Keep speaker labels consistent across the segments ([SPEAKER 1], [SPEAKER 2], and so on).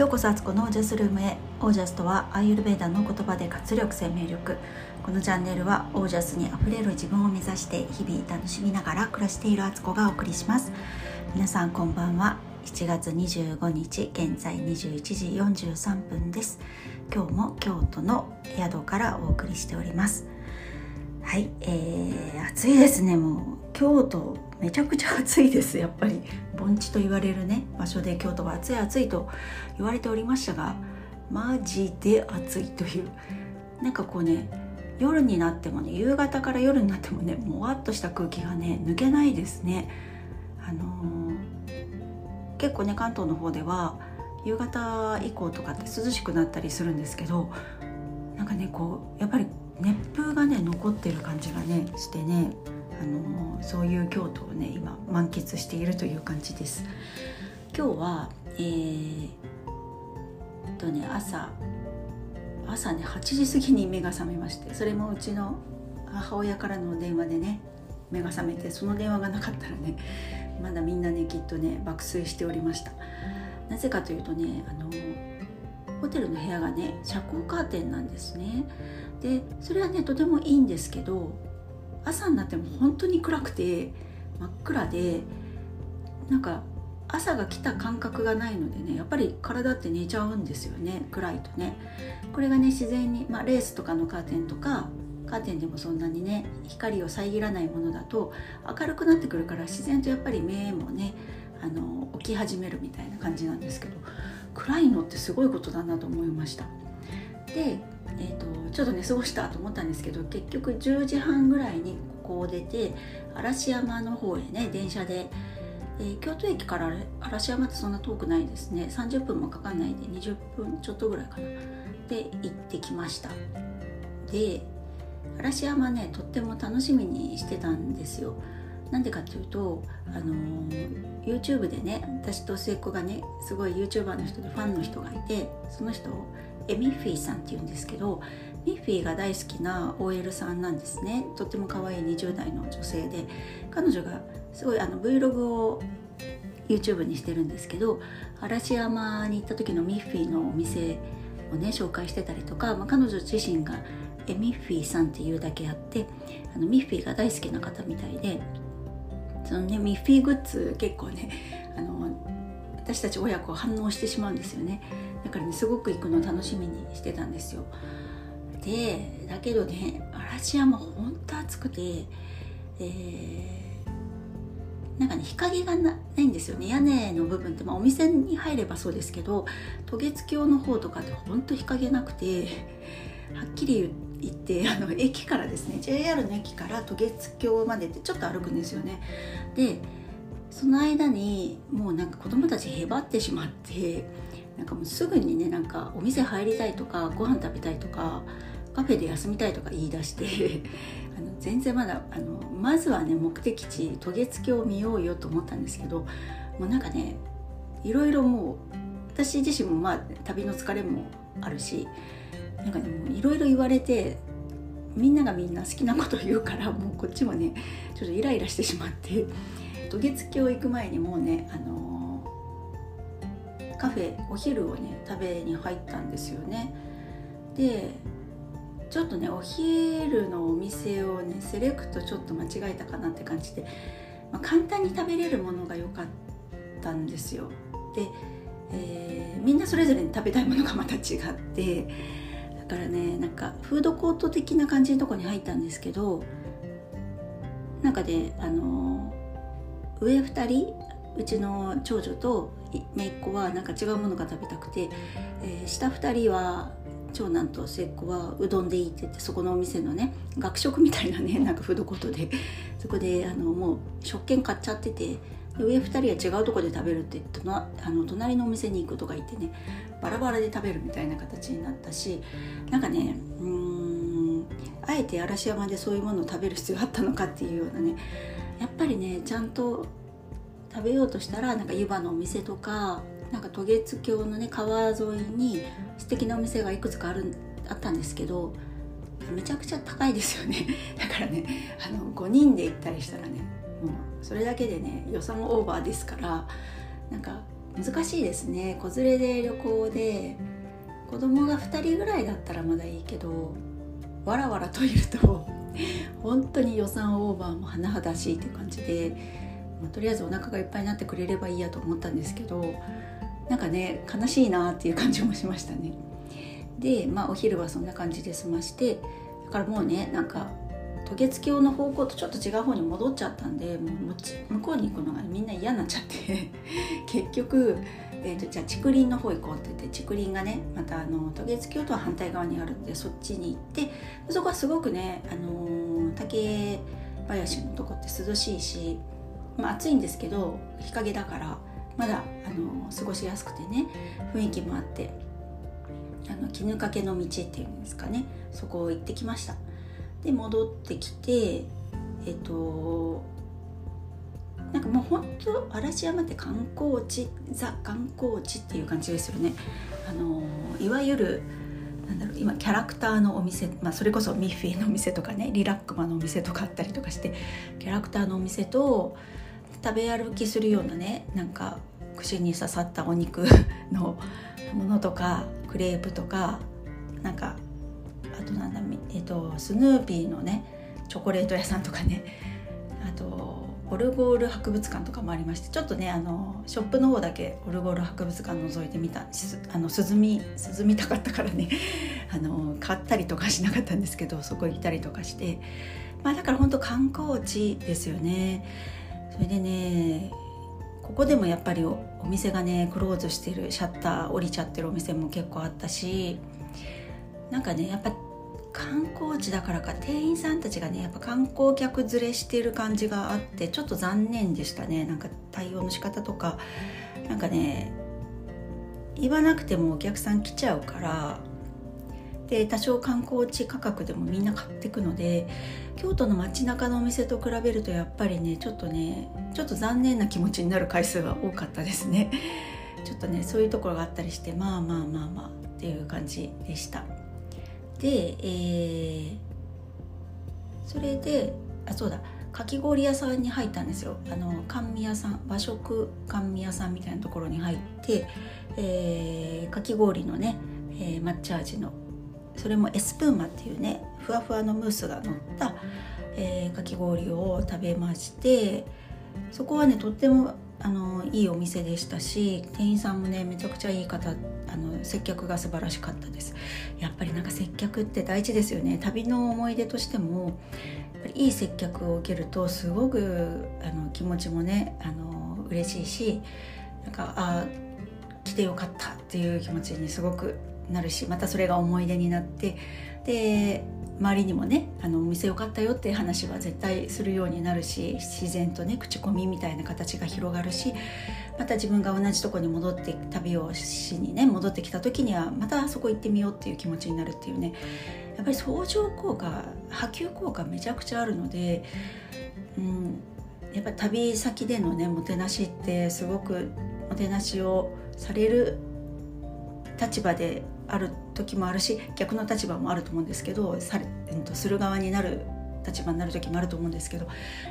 [SPEAKER 1] ようこそあつこのオージャスルームへ。オージャスとはアーユルベーダの言葉で活力生命力。このチャンネルはオージャスにあふれる自分を目指して日々楽しみながら暮らしているあつこがお送りします。皆さんこんばんは。7月25日現在21時43分です。今日も京都の宿からお送りしております。はい、えー、暑いですねもう。京都めちゃくちゃ暑いですやっぱり。盆地と言われるね場所で京都は暑い暑いと言われておりましたがマジで暑いという。なんかこうね夜になってもね夕方から夜になってもねもわっとした空気がね抜けないですね。あのー、結構ね関東の方では夕方以降とかって涼しくなったりするんですけどなんかねこうやっぱり熱風がね残ってる感じがねしてねあのそういう京都をね今満喫しているという感じです。今日はえー、とね朝朝ね8時過ぎに目が覚めましてそれもうちの母親からの電話でね目が覚めてその電話がなかったらねまだみんなねきっとね爆睡しておりました。なぜかというとねあのホテルの部屋がね遮光カーテンなんですね。でそれはねとてもいいんですけど朝になっても本当に暗くて真っ暗でなんか朝が来た感覚がないのでねやっぱり体って寝ちゃうんですよね暗いとね。これがね自然に、まあ、レースとかのカーテンとかカーテンでもそんなにね光を遮らないものだと明るくなってくるから自然とやっぱり目もねあの起き始めるみたいな感じなんですけど暗いのってすごいことだなと思いました。でえーと、ちょっと寝過ごしたと思ったんですけど結局10時半ぐらいにここを出て嵐山の方へね電車で、えー、京都駅から嵐山ってそんな遠くないですね。30分もかかんないで20分ちょっとぐらいかな。で行ってきました。で嵐山ねとっても楽しみにしてたんですよ。なんでかっていうと、あのー、YouTube でね私と末っ子がねすごい YouTuber の人でファンの人がいてその人をえミッフィーさんっていうんですけどミッフィーが大好きな OL さんなんですね。とっても可愛い20代の女性で彼女がすごいあの Vlog を YouTube にしてるんですけど嵐山に行った時のミッフィーのお店をね紹介してたりとか、まあ、彼女自身がえミッフィーさんっていうだけあってあのミッフィーが大好きな方みたいでそのねミッフィーグッズ結構ねあの私たち親子反応してしまうんですよね。だからねすごく行くの楽しみにしてたんですよ。でだけどね嵐山ほんと暑くてえー、なんかね日陰がないんですよね。屋根の部分って、まあ、お店に入ればそうですけど渡月橋の方とかってほんと日陰なくてはっきり言ってあの駅からですね JR の駅から渡月橋までってちょっと歩くんですよね。でその間にもうなんか子供たちへばってしまってなんかもうすぐにねなんかお店入りたいとかご飯食べたいとかカフェで休みたいとか言い出して あの全然まだあのまずはね目的地渡月橋を見ようよと思ったんですけどもうなんかねいろいろもう私自身もまあ旅の疲れもあるしなんかねいろいろ言われてみんながみんな好きなこと言うからもうこっちもねちょっとイライラしてしまって渡月橋行く前にもうねあのカフェお昼をね食べに入ったんですよね。でちょっとねお昼のお店をねセレクトちょっと間違えたかなって感じで、まあ、簡単に食べれるものが良かったんですよ。で、えー、みんなそれぞれに食べたいものがまた違ってだからねなんかフードコート的な感じのとこに入ったんですけどなんかであの上2人うちの長女と姪っ子はなんか違うものが食べたくて、えー、下2人は長男と末っ子はうどんでいいって言ってそこのお店のね学食みたいなね なんかフードコートで。そこであのもう食券買っちゃってて上2人は違うとこで食べるって言ってあの隣のお店に行くとか言ってねバラバラで食べるみたいな形になったしなんかねうんあえて嵐山でそういうものを食べる必要があったのかっていうようなねやっぱりねちゃんと食べようとしたらなんか湯葉のお店とかなんか渡月橋のね川沿いに素敵なお店がいくつかあるあったんですけどめちゃくちゃ高いですよね。だからねあの5人で行ったりしたらねもうそれだけでね予算オーバーですからなんか難しいですね。子連れで旅行で子供が2人ぐらいだったらまだいいけどわらわらといると本当に予算オーバーも甚だしいって感じで、まあ、とりあえずお腹がいっぱいになってくれればいいやと思ったんですけどなんかね悲しいなっていう感じもしましたね。で、まあ、お昼はそんな感じで済ましてだからもうねなんか渡月橋の方向とちょっと違う方に戻っちゃったんでもう向こうに行くのがみんな嫌になっちゃって 結局、えーと、じゃあ竹林の方行こうって言って竹林がねまたあの渡月橋とは反対側にあるんでそっちに行ってそこはすごくね、あのー、竹林のとこって涼しいし、まあ、暑いんですけど日陰だからまだ、あの、過ごしやすくてね雰囲気もあってあの絹かけの道っていうんですかねそこを行ってきました。で戻ってきてえっとなんかもう本当嵐山って観光地ザ観光地っていう感じですよね。あのいわゆるなんだろう今キャラクターのお店、まあ、それこそミッフィーのお店とかねリラックマのお店とかあったりとかしてキャラクターのお店と食べ歩きするようなねなんか串に刺さったお肉のものとかクレープとかなんかあとなんだ、えーと、スヌーピーのねチョコレート屋さんとかねあとオルゴール博物館とかもありましてちょっとねあのショップの方だけオルゴール博物館覗いてみたあの涼み涼みたかったからね あの買ったりとかしなかったんですけどそこ行ったりとかして。まあだから本当観光地ですよね。それでねここでもやっぱりお店がねクローズしてるシャッター降りちゃってるお店も結構あったしなんかねやっぱ観光地だからか店員さんたちがねやっぱ観光客連れしてる感じがあってちょっと残念でしたねなんか対応の仕方とかなんかね言わなくてもお客さん来ちゃうからで多少観光地価格でもみんな買ってくので京都の街中のお店と比べるとやっぱりねちょっとねちょっと残念な気持ちになる回数が多かったですねちょっとねそういうところがあったりしてまあまあまあまあっていう感じでした。で、えー、それであそうだ。かき氷屋さんに入ったんですよ。あの甘味屋さん和食甘味屋さんみたいなところに入って、えー、かき氷のね、えー、抹茶味の。それもエスプーマっていうねふわふわのムースが乗った、えー、かき氷を食べましてそこはねとってもあのいいお店でしたし店員さんもねめちゃくちゃいい方あの接客が素晴らしかったです。やっぱりなんか接客って大事ですよね。旅の思い出としてもやっぱりいい接客を受けるとすごくあの気持ちもねあの嬉しいしなんかあ来てよかったっていう気持ちにすごくなるしまたそれが思い出になってで周りにもねあのお店良かったよっていう話は絶対するようになるし自然とね口コミみたいな形が広がるしまた自分が同じとこに戻って旅をしにね戻ってきた時にはまたそこ行ってみようっていう気持ちになるっていうね。やっぱり相乗効果波及効果めちゃくちゃあるので、うん、やっぱ旅先でのねもてなしってすごくもてなしをされる立場である時もあるし逆の立場もあると思うんですけどさ、えー、とする側になる立場になる時もあると思うんですけど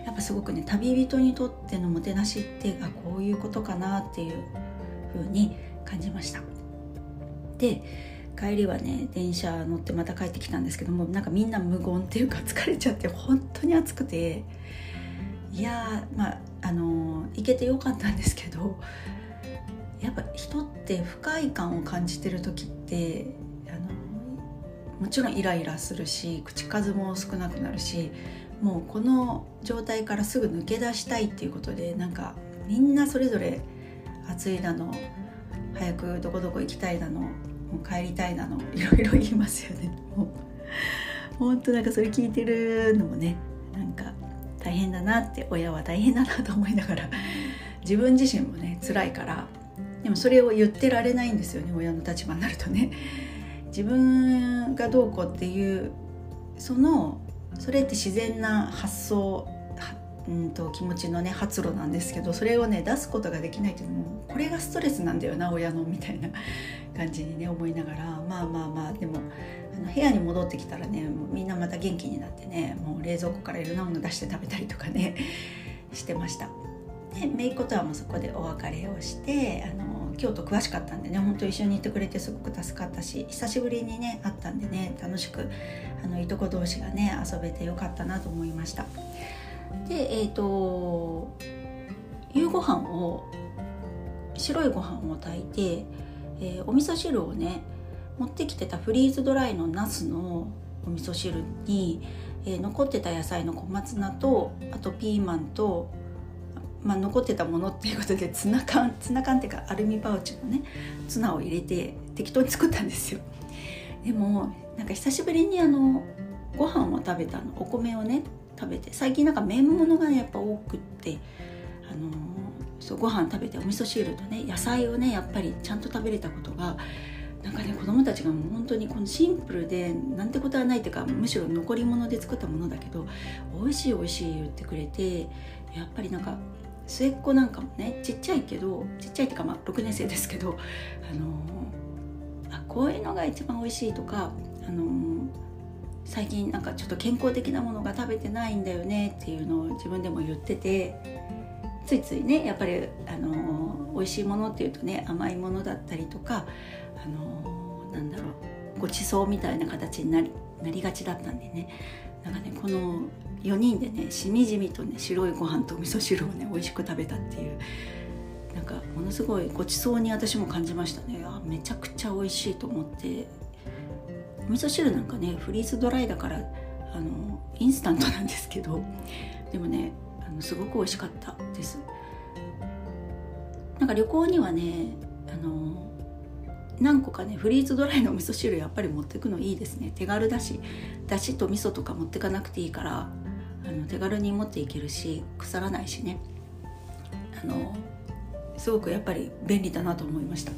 [SPEAKER 1] やっぱすごくね旅人にとってのもてなしってあこういうことかなっていう風に感じました。で帰りはね電車乗ってまた帰ってきたんですけどもなんかみんな無言っていうか疲れちゃって本当に暑くていやまああの行けてよかったんですけどやっぱ人って不快感を感じてる時ってもちろんイライラするし口数も少なくなるしもうこの状態からすぐ抜け出したいっていうことでなんかみんなそれぞれ暑いだの早くどこどこ行きたいだのもう帰りたいだのいろいろ言いますよね。もう本当なんかそれ聞いてるのもねなんか大変だなって親は大変だなと思いながら自分自身もね辛いからでもそれを言ってられないんですよね親の立場になるとね。自分がどうこうっていうそのそれって自然な発想うんと気持ちのね発露なんですけどそれをね出すことができないっていうのもこれがストレスなんだよな親のみたいな感じにね思いながらまあまあまあでもあの部屋に戻ってきたらねみんなまた元気になってねもう冷蔵庫からいろんなもの出して食べたりとかねしてました。で姪っ子とはもうそこでお別れをしてあの京都詳しかったんでね本当一緒にいてくれてすごく助かったし久しぶりにね会ったんでね楽しくあのいとこ同士がね遊べてよかったなと思いました。でえっ、ー、と夕ご飯を白いご飯を炊いて、えー、お味噌汁をね持ってきてたフリーズドライのナスのお味噌汁に、えー、残ってた野菜の小松菜とあとピーマンとまあ、残ってたものっていうことでツナ缶ツナ缶っていうかアルミパウチのねツナを入れて適当に作ったんですよ。でもなんか久しぶりにあのご飯を食べたのお米をね食べて最近なんか麺物がねやっぱ多くってあのそうご飯食べてお味噌汁とね野菜をねやっぱりちゃんと食べれたことがなんかね子供たちがもう本当にこのシンプルでなんてことはないっていうかむしろ残り物で作ったものだけど美味しい美味しい言ってくれてやっぱりなんか末っ子なんかもねちっちゃいけどちっちゃいっていうかまあ6年生ですけど、あのー、あこういうのが一番美味しいとか、あのー、最近なんかちょっと健康的なものが食べてないんだよねっていうのを自分でも言っててついついねやっぱり、あのー、美味しいものっていうとね甘いものだったりとか、あのー、なんだろうごちそうみたいな形になりなりがちだったんでね。なんかねこの4人でねしみじみとね白いご飯と味噌汁をね美味しく食べたっていうなんかものすごいごちそうに私も感じましたね。あめちゃくちゃ美味しいと思って。お味噌汁なんかねフリーズドライだからあのインスタントなんですけどでもねあのすごく美味しかったです。なんか旅行にはねあの何個かねフリーズドライの味噌汁やっぱり持ってくのいいですね。手軽だしだしと味噌とか持ってかなくていいからあの手軽に持っていけるし腐らないしね。あのすごくやっぱり便利だなと思いました。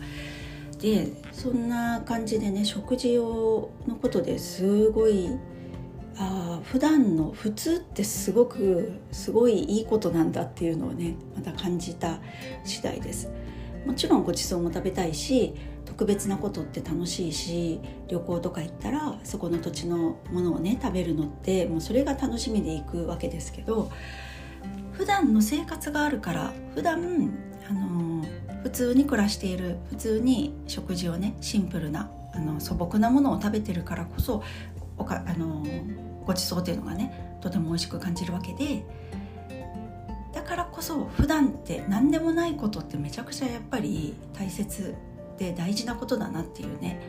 [SPEAKER 1] でそんな感じでね食事をのことですごいあ普段の普通ってすごくすごいいいことなんだっていうのをねまた感じた次第です。もちろんごちそうも食べたいし特別なことって楽しいし旅行とか行ったらそこの土地のものをね食べるのってもうそれが楽しみで行くわけですけど普段の生活があるから普段あの普通に暮らしている普通に食事をねシンプルなあの素朴なものを食べてるからこそおかあのごちそうっていうのがねとても美味しく感じるわけでからこそ普段って何でもないことってめちゃくちゃやっぱり大切で大事なことだなっていうね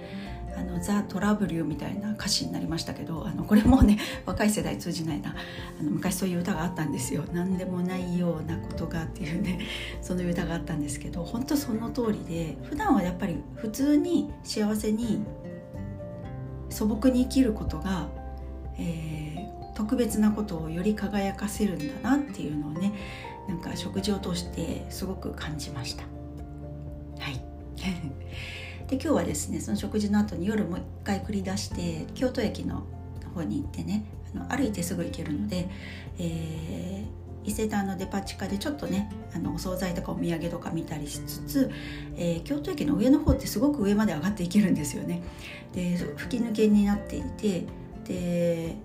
[SPEAKER 1] あのザ・トラブルみたいな歌詞になりましたけどあのこれもね 若い世代通じないなあの昔そういう歌があったんですよ。何でもないようなことがっていうね その歌があったんですけど本当その通りで普段はやっぱり普通に幸せに素朴に生きることが、えー、特別なことをより輝かせるんだなっていうのをねなんか食事を通してすごく感じました。はい で今日はですねその食事の後に夜もう一回繰り出して京都駅の方に行ってねあの歩いてすぐ行けるので、えー、伊勢丹のデパ地下でちょっとねあのお惣菜とかお土産とか見たりしつつ、えー、京都駅の上の方ってすごく上まで上がっていけるんですよね。で吹き抜けになっていてで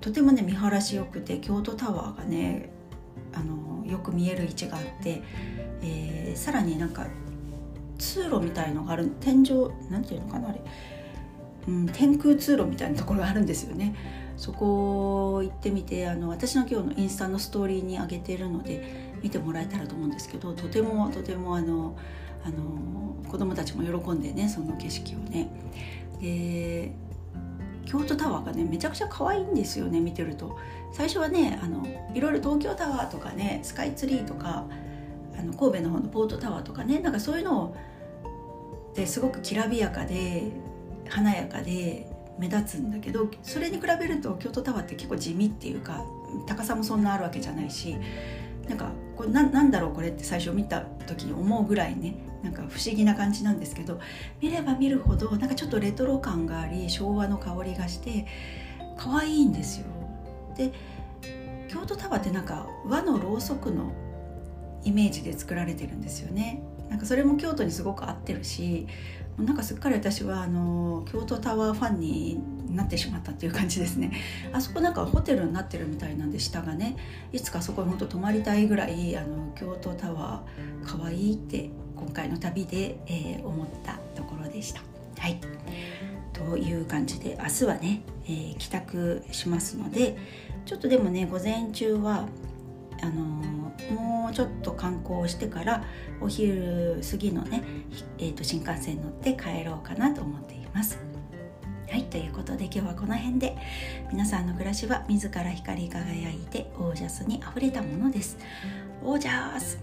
[SPEAKER 1] とてもね見晴らしよくて京都タワーがねあのよく見える位置があって、えー、さらになんか通路みたいのがある天井なんていうのかなあれ、うん、天空通路みたいなところがあるんですよね。そこ行ってみてあの私の今日のインスタのストーリーに上げてるので見てもらえたらと思うんですけどとてもとてもあのあの子供たちも喜んでねその景色をね。で京都タワーがねめちゃくちゃ可愛いんですよね見てると。最初はねあのいろいろ東京タワーとかねスカイツリーとかあの神戸の方のポートタワーとかねなんかそういうのをですごくきらびやかで華やかで目立つんだけどそれに比べると京都タワーって結構地味っていうか高さもそんなあるわけじゃないしなんかこれななんだろうこれって最初見た時に思うぐらいねなんか不思議な感じなんですけど見れば見るほどなんかちょっとレトロ感があり昭和の香りがして可愛いんですよ。で京都タワーってなんか和のろうそくのイメージで作られてるんですよねなんかそれも京都にすごく合ってるしなんかすっかり私はあの京都タワーファンになってしまったっていう感じですね。あそこなんかホテルになってるみたいなんで下がね。いつかそこに本当泊まりたいぐらいあの京都タワーかわいいって今回の旅で、えー、思ったところでした。はい。という感じで明日はね、えー、帰宅しますのでちょっとでもね午前中はあのもうちょっと観光してからお昼過ぎのね、えーと、新幹線乗って帰ろうかなと思っています。はいということで今日はこの辺で皆さんの暮らしは自ら光り輝いてオージャスにあふれたものです。オージャス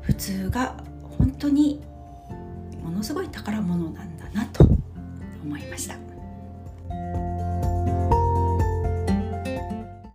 [SPEAKER 1] 普通が本当にものすごい宝物なんだなと思いました。